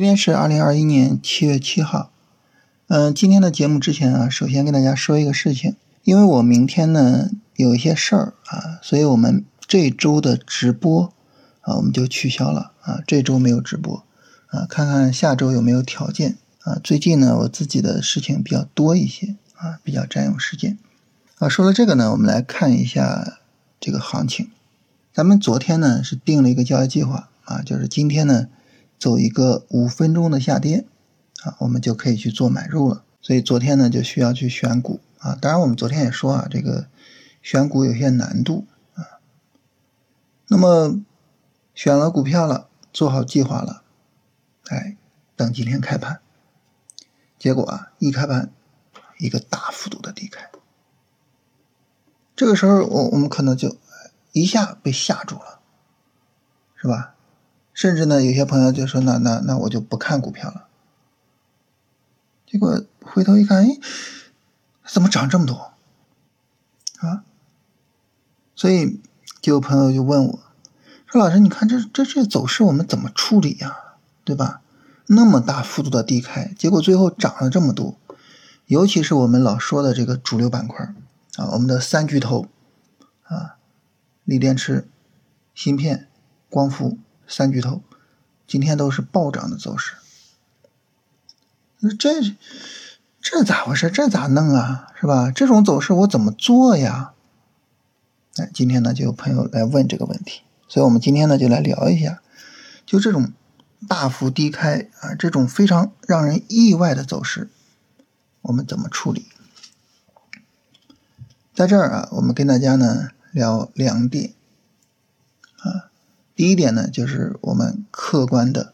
今天是二零二一年七月七号。嗯，今天的节目之前啊，首先跟大家说一个事情，因为我明天呢有一些事儿啊，所以我们这周的直播啊我们就取消了啊，这周没有直播啊，看看下周有没有条件啊。最近呢我自己的事情比较多一些啊，比较占用时间啊。说了这个呢，我们来看一下这个行情。咱们昨天呢是定了一个交易计划啊，就是今天呢。走一个五分钟的下跌，啊，我们就可以去做买入了。所以昨天呢，就需要去选股啊。当然，我们昨天也说啊，这个选股有些难度啊。那么选了股票了，做好计划了，哎，等今天开盘。结果啊，一开盘一个大幅度的低开，这个时候我我们可能就一下被吓住了，是吧？甚至呢，有些朋友就说：“那那那我就不看股票了。”结果回头一看，哎，怎么涨这么多啊？所以就有朋友就问我，说：“老师，你看这这这走势，我们怎么处理呀？对吧？那么大幅度的低开，结果最后涨了这么多，尤其是我们老说的这个主流板块啊，我们的三巨头啊，锂电池、芯片、光伏。”三巨头今天都是暴涨的走势，那这这咋回事？这咋弄啊？是吧？这种走势我怎么做呀？哎，今天呢就有朋友来问这个问题，所以我们今天呢就来聊一下，就这种大幅低开啊，这种非常让人意外的走势，我们怎么处理？在这儿啊，我们跟大家呢聊两点啊。第一点呢，就是我们客观的、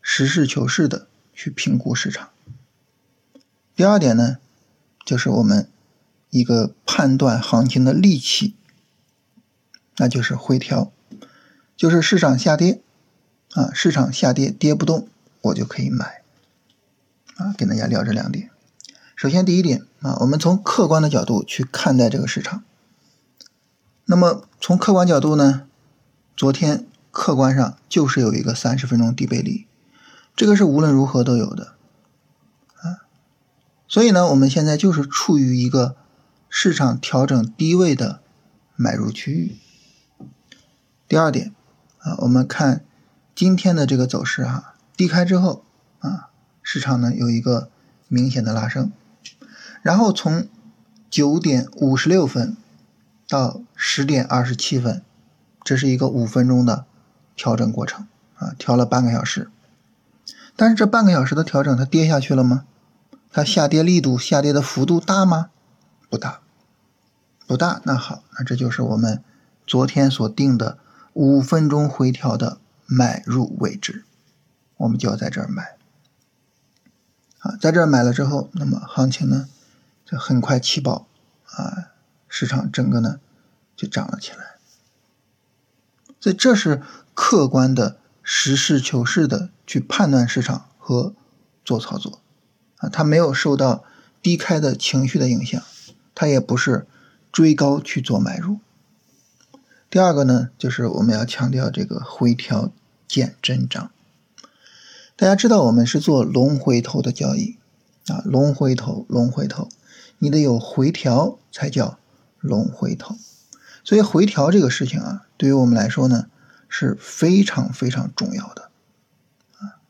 实事求是的去评估市场。第二点呢，就是我们一个判断行情的利器，那就是回调，就是市场下跌啊，市场下跌跌不动，我就可以买啊。跟大家聊这两点。首先第一点啊，我们从客观的角度去看待这个市场。那么从客观角度呢，昨天。客观上就是有一个三十分钟低背离，这个是无论如何都有的，啊，所以呢，我们现在就是处于一个市场调整低位的买入区域。第二点，啊，我们看今天的这个走势哈，低开之后啊，市场呢有一个明显的拉升，然后从九点五十六分到十点二十七分，这是一个五分钟的。调整过程啊，调了半个小时，但是这半个小时的调整，它跌下去了吗？它下跌力度、下跌的幅度大吗？不大，不大。那好，那这就是我们昨天所定的五分钟回调的买入位置，我们就要在这儿买。啊，在这儿买了之后，那么行情呢，就很快起爆啊，市场整个呢就涨了起来。所以这是。客观的、实事求是的去判断市场和做操作，啊，它没有受到低开的情绪的影响，它也不是追高去做买入。第二个呢，就是我们要强调这个回调见真章。大家知道我们是做龙回头的交易，啊，龙回头，龙回头，你得有回调才叫龙回头。所以回调这个事情啊，对于我们来说呢。是非常非常重要的啊，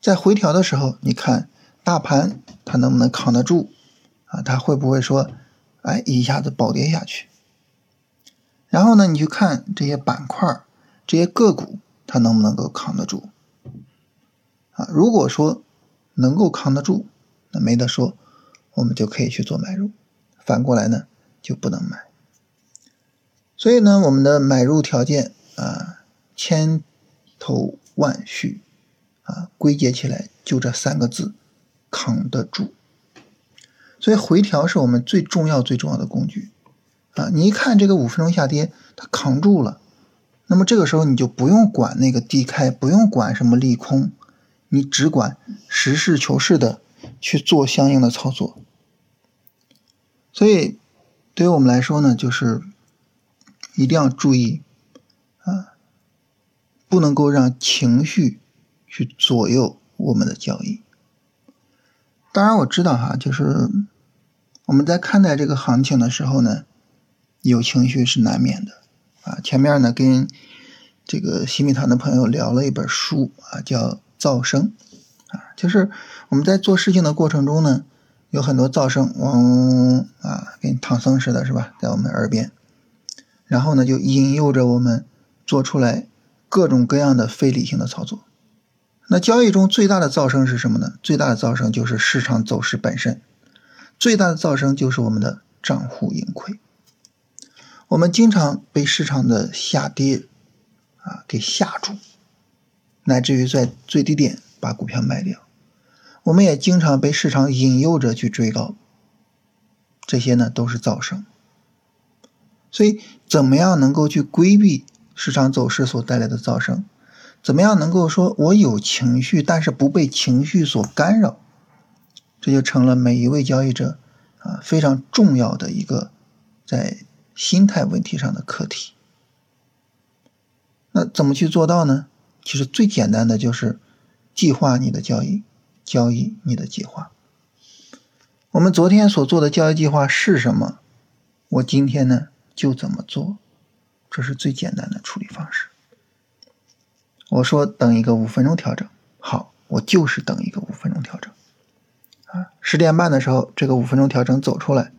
在回调的时候，你看大盘它能不能扛得住啊？它会不会说，哎，一下子暴跌下去？然后呢，你去看这些板块、这些个股，它能不能够扛得住啊？如果说能够扛得住，那没得说，我们就可以去做买入；反过来呢，就不能买。所以呢，我们的买入条件啊。千头万绪啊，归结起来就这三个字：扛得住。所以回调是我们最重要最重要的工具啊！你一看这个五分钟下跌，它扛住了，那么这个时候你就不用管那个低开，不用管什么利空，你只管实事求是的去做相应的操作。所以对于我们来说呢，就是一定要注意。不能够让情绪去左右我们的交易。当然我知道哈，就是我们在看待这个行情的时候呢，有情绪是难免的啊。前面呢跟这个新米团的朋友聊了一本书啊，叫《噪声》啊，就是我们在做事情的过程中呢，有很多噪声，嗡啊，跟唐僧似的，是吧，在我们耳边，然后呢就引诱着我们做出来各种各样的非理性的操作。那交易中最大的噪声是什么呢？最大的噪声就是市场走势本身，最大的噪声就是我们的账户盈亏。我们经常被市场的下跌啊给吓住，乃至于在最低点把股票卖掉。我们也经常被市场引诱着去追高，这些呢都是噪声。所以，怎么样能够去规避市场走势所带来的噪声？怎么样能够说我有情绪，但是不被情绪所干扰？这就成了每一位交易者啊非常重要的一个在心态问题上的课题。那怎么去做到呢？其实最简单的就是计划你的交易，交易你的计划。我们昨天所做的交易计划是什么？我今天呢就怎么做？这是最简单的处理方式。我说等一个五分钟调整，好，我就是等一个五分钟调整，啊，十点半的时候这个五分钟调整走出来，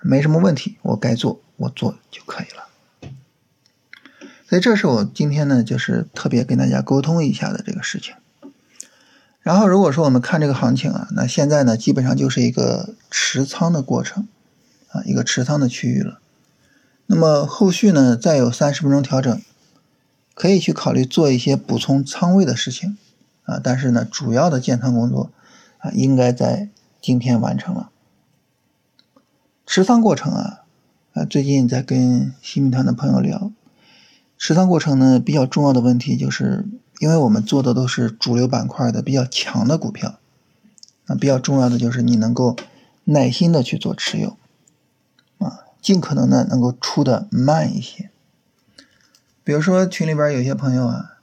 没什么问题，我该做我做就可以了。所以这是我今天呢，就是特别跟大家沟通一下的这个事情。然后如果说我们看这个行情啊，那现在呢基本上就是一个持仓的过程，啊，一个持仓的区域了。那么后续呢再有三十分钟调整。可以去考虑做一些补充仓位的事情，啊，但是呢，主要的建仓工作啊，应该在今天完成了。持仓过程啊，啊，最近在跟新民团的朋友聊，持仓过程呢比较重要的问题就是，因为我们做的都是主流板块的比较强的股票，啊，比较重要的就是你能够耐心的去做持有，尽可能的能够出的慢一些。比如说群里边有些朋友啊，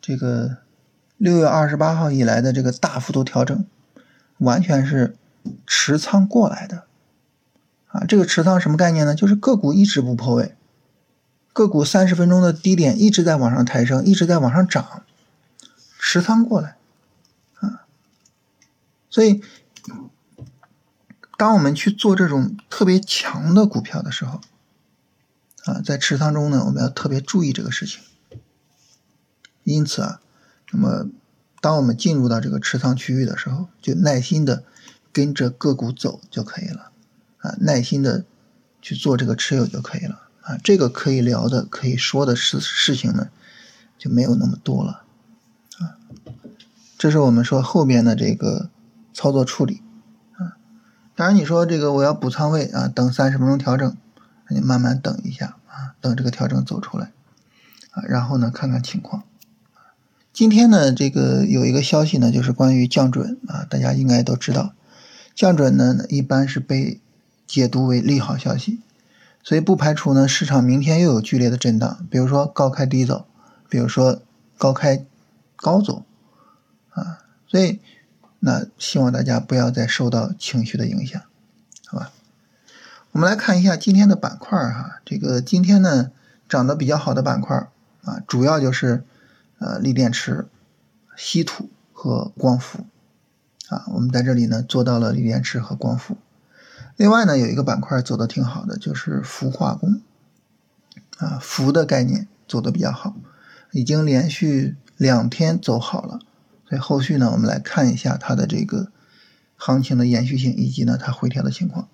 这个六月二十八号以来的这个大幅度调整，完全是持仓过来的，啊，这个持仓什么概念呢？就是个股一直不破位，个股三十分钟的低点一直在往上抬升，一直在往上涨，持仓过来，啊，所以当我们去做这种特别强的股票的时候。啊，在持仓中呢，我们要特别注意这个事情。因此啊，那么当我们进入到这个持仓区域的时候，就耐心的跟着个股走就可以了。啊，耐心的去做这个持有就可以了。啊，这个可以聊的、可以说的事事情呢，就没有那么多了。啊，这是我们说后边的这个操作处理。当然你说这个我要补仓位啊，等三十分钟调整。你慢慢等一下啊，等这个调整走出来啊，然后呢看看情况。今天呢，这个有一个消息呢，就是关于降准啊，大家应该都知道，降准呢一般是被解读为利好消息，所以不排除呢市场明天又有剧烈的震荡，比如说高开低走，比如说高开高走啊，所以那希望大家不要再受到情绪的影响，好吧？我们来看一下今天的板块哈，这个今天呢涨得比较好的板块啊，主要就是呃锂电池、稀土和光伏啊，我们在这里呢做到了锂电池和光伏。另外呢有一个板块走的挺好的，就是氟化工啊，氟的概念走的比较好，已经连续两天走好了，所以后续呢我们来看一下它的这个行情的延续性以及呢它回调的情况。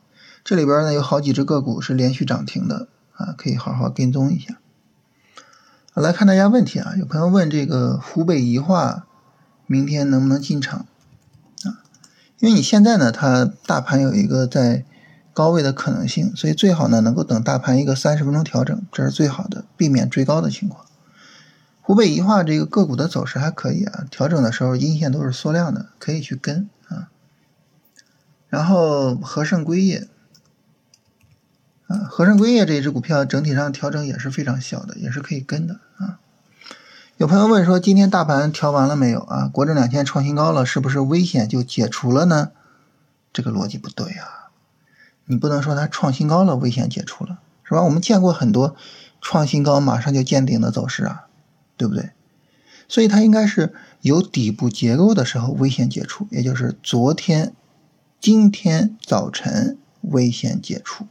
这里边呢有好几只个股是连续涨停的啊，可以好好跟踪一下。来看大家问题啊，有朋友问这个湖北宜化明天能不能进场啊？因为你现在呢，它大盘有一个在高位的可能性，所以最好呢能够等大盘一个三十分钟调整，这是最好的，避免追高的情况。湖北宜化这个个股的走势还可以啊，调整的时候阴线都是缩量的，可以去跟啊。然后和盛硅业。啊，和盛硅业这一只股票整体上调整也是非常小的，也是可以跟的啊。有朋友问说，今天大盘调完了没有啊？国证两千创新高了，是不是危险就解除了呢？这个逻辑不对啊！你不能说它创新高了，危险解除了，是吧？我们见过很多创新高马上就见顶的走势啊，对不对？所以它应该是有底部结构的时候危险解除，也就是昨天、今天早晨危险解除。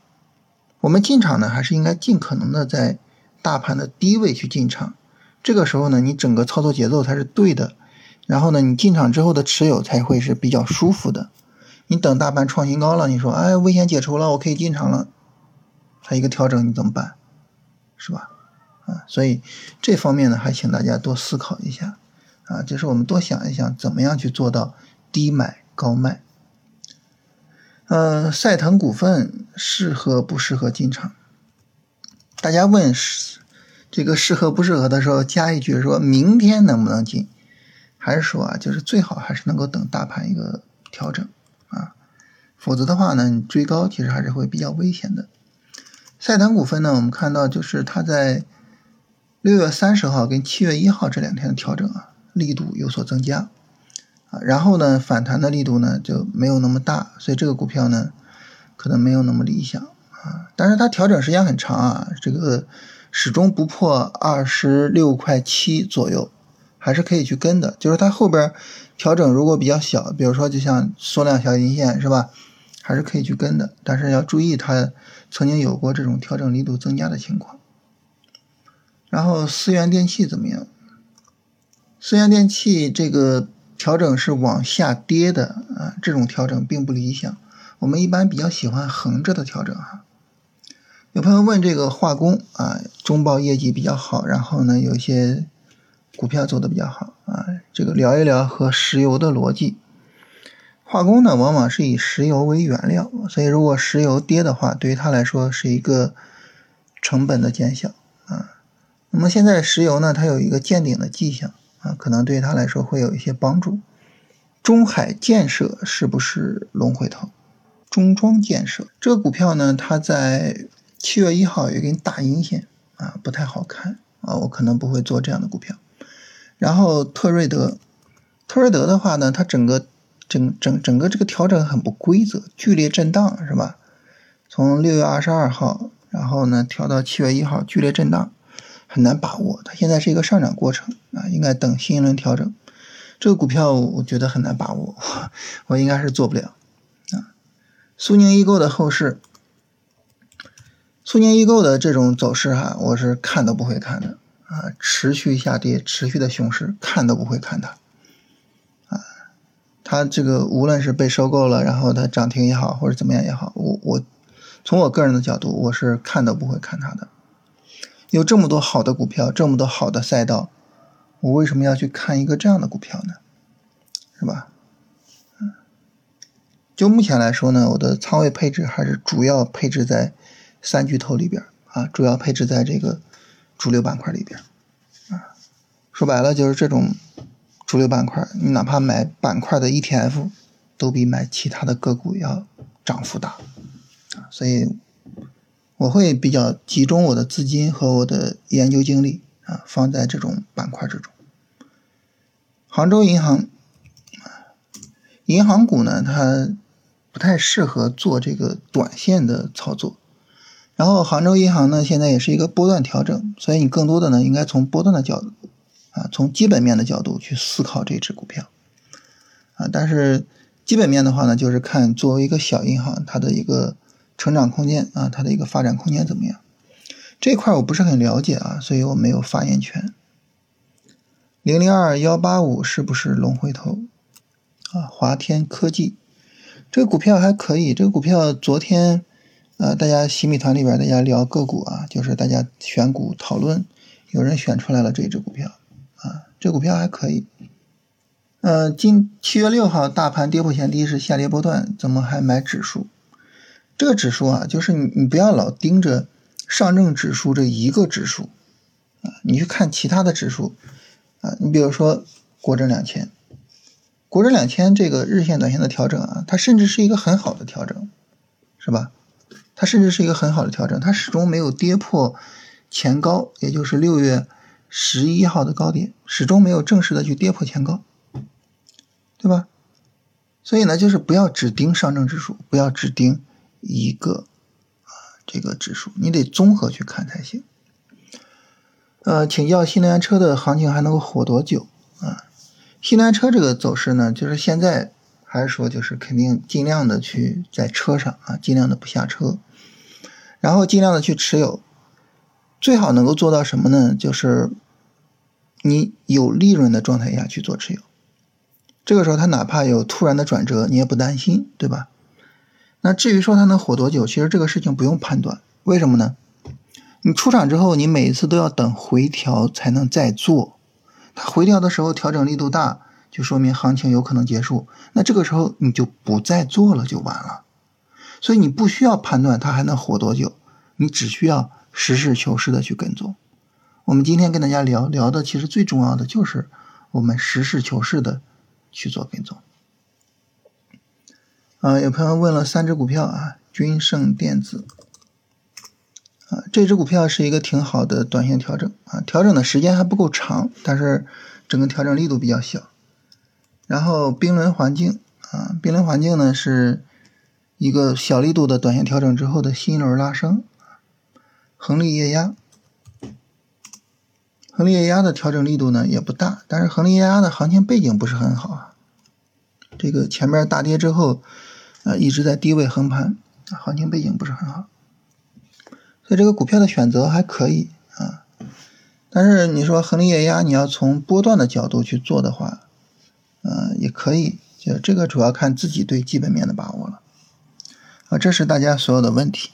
我们进场呢，还是应该尽可能的在大盘的低位去进场。这个时候呢，你整个操作节奏才是对的，然后呢，你进场之后的持有才会是比较舒服的。你等大盘创新高了，你说哎，危险解除了，我可以进场了，它一个调整你怎么办？是吧？啊，所以这方面呢，还请大家多思考一下啊，就是我们多想一想，怎么样去做到低买高卖。呃，赛腾股份适合不适合进场？大家问是。这个适合不适合的时候，加一句说明天能不能进，还是说啊，就是最好还是能够等大盘一个调整啊，否则的话呢，你追高其实还是会比较危险的。赛腾股份呢，我们看到就是它在六月三十号跟七月一号这两天的调整啊，力度有所增加啊，然后呢，反弹的力度呢就没有那么大，所以这个股票呢可能没有那么理想啊，但是它调整时间很长啊，这个。始终不破二十六块七左右，还是可以去跟的。就是它后边调整如果比较小，比如说就像缩量小阴线是吧，还是可以去跟的。但是要注意它曾经有过这种调整力度增加的情况。然后思源电器怎么样？思源电器这个调整是往下跌的啊，这种调整并不理想。我们一般比较喜欢横着的调整哈。有朋友问这个化工啊，中报业绩比较好，然后呢，有一些股票走的比较好啊，这个聊一聊和石油的逻辑。化工呢，往往是以石油为原料，所以如果石油跌的话，对于它来说是一个成本的减小啊。那么现在石油呢，它有一个见顶的迹象啊，可能对于它来说会有一些帮助。中海建设是不是龙回头？中装建设这个股票呢，它在。七月一号有一根大阴线啊，不太好看啊，我可能不会做这样的股票。然后特瑞德，特瑞德的话呢，它整个整整整个这个调整很不规则，剧烈震荡是吧？从六月二十二号，然后呢调到七月一号，剧烈震荡，很难把握。它现在是一个上涨过程啊，应该等新一轮调整。这个股票我觉得很难把握，我应该是做不了啊。苏宁易购的后市。苏宁易购的这种走势哈，我是看都不会看的啊！持续下跌，持续的熊市，看都不会看它啊！它这个无论是被收购了，然后它涨停也好，或者怎么样也好，我我从我个人的角度，我是看都不会看它的。有这么多好的股票，这么多好的赛道，我为什么要去看一个这样的股票呢？是吧？嗯，就目前来说呢，我的仓位配置还是主要配置在。三巨头里边啊，主要配置在这个主流板块里边啊。说白了就是这种主流板块，你哪怕买板块的 ETF，都比买其他的个股要涨幅大啊。所以我会比较集中我的资金和我的研究精力啊，放在这种板块之中。杭州银行，银行股呢，它不太适合做这个短线的操作。然后杭州银行呢，现在也是一个波段调整，所以你更多的呢，应该从波段的角度，啊，从基本面的角度去思考这只股票，啊，但是基本面的话呢，就是看作为一个小银行，它的一个成长空间啊，它的一个发展空间怎么样？这块我不是很了解啊，所以我没有发言权。零零二幺八五是不是龙回头？啊，华天科技这个股票还可以，这个股票昨天。呃，大家洗米团里边，大家聊个股啊，就是大家选股讨论，有人选出来了这只股票啊，这股票还可以。呃，今七月六号大盘跌破前低是下跌波段，怎么还买指数？这个指数啊，就是你你不要老盯着上证指数这一个指数啊，你去看其他的指数啊，你比如说国证两千，国证两千这个日线、短线的调整啊，它甚至是一个很好的调整，是吧？它甚至是一个很好的调整，它始终没有跌破前高，也就是六月十一号的高点，始终没有正式的去跌破前高，对吧？所以呢，就是不要只盯上证指数，不要只盯一个啊这个指数，你得综合去看才行。呃，请教新能源车的行情还能够火多久啊？新能源车这个走势呢，就是现在还是说就是肯定尽量的去在车上啊，尽量的不下车，然后尽量的去持有，最好能够做到什么呢？就是你有利润的状态下去做持有，这个时候它哪怕有突然的转折，你也不担心，对吧？那至于说它能火多久，其实这个事情不用判断，为什么呢？你出场之后，你每一次都要等回调才能再做。它回调的时候调整力度大，就说明行情有可能结束。那这个时候你就不再做了，就完了。所以你不需要判断它还能火多久，你只需要实事求是的去跟踪。我们今天跟大家聊聊的，其实最重要的就是我们实事求是的去做跟踪。啊，有朋友问了三只股票啊，君盛电子。啊，这只股票是一个挺好的短线调整啊，调整的时间还不够长，但是整个调整力度比较小。然后冰轮环境啊，冰轮环境呢是一个小力度的短线调整之后的新一轮拉升。恒力液压，恒力液压的调整力度呢也不大，但是恒力液压的行情背景不是很好啊。这个前面大跌之后，啊一直在低位横盘，行情背景不是很好。所以这个股票的选择还可以啊，但是你说恒力液压，你要从波段的角度去做的话，呃，也可以，就这个主要看自己对基本面的把握了啊，这是大家所有的问题。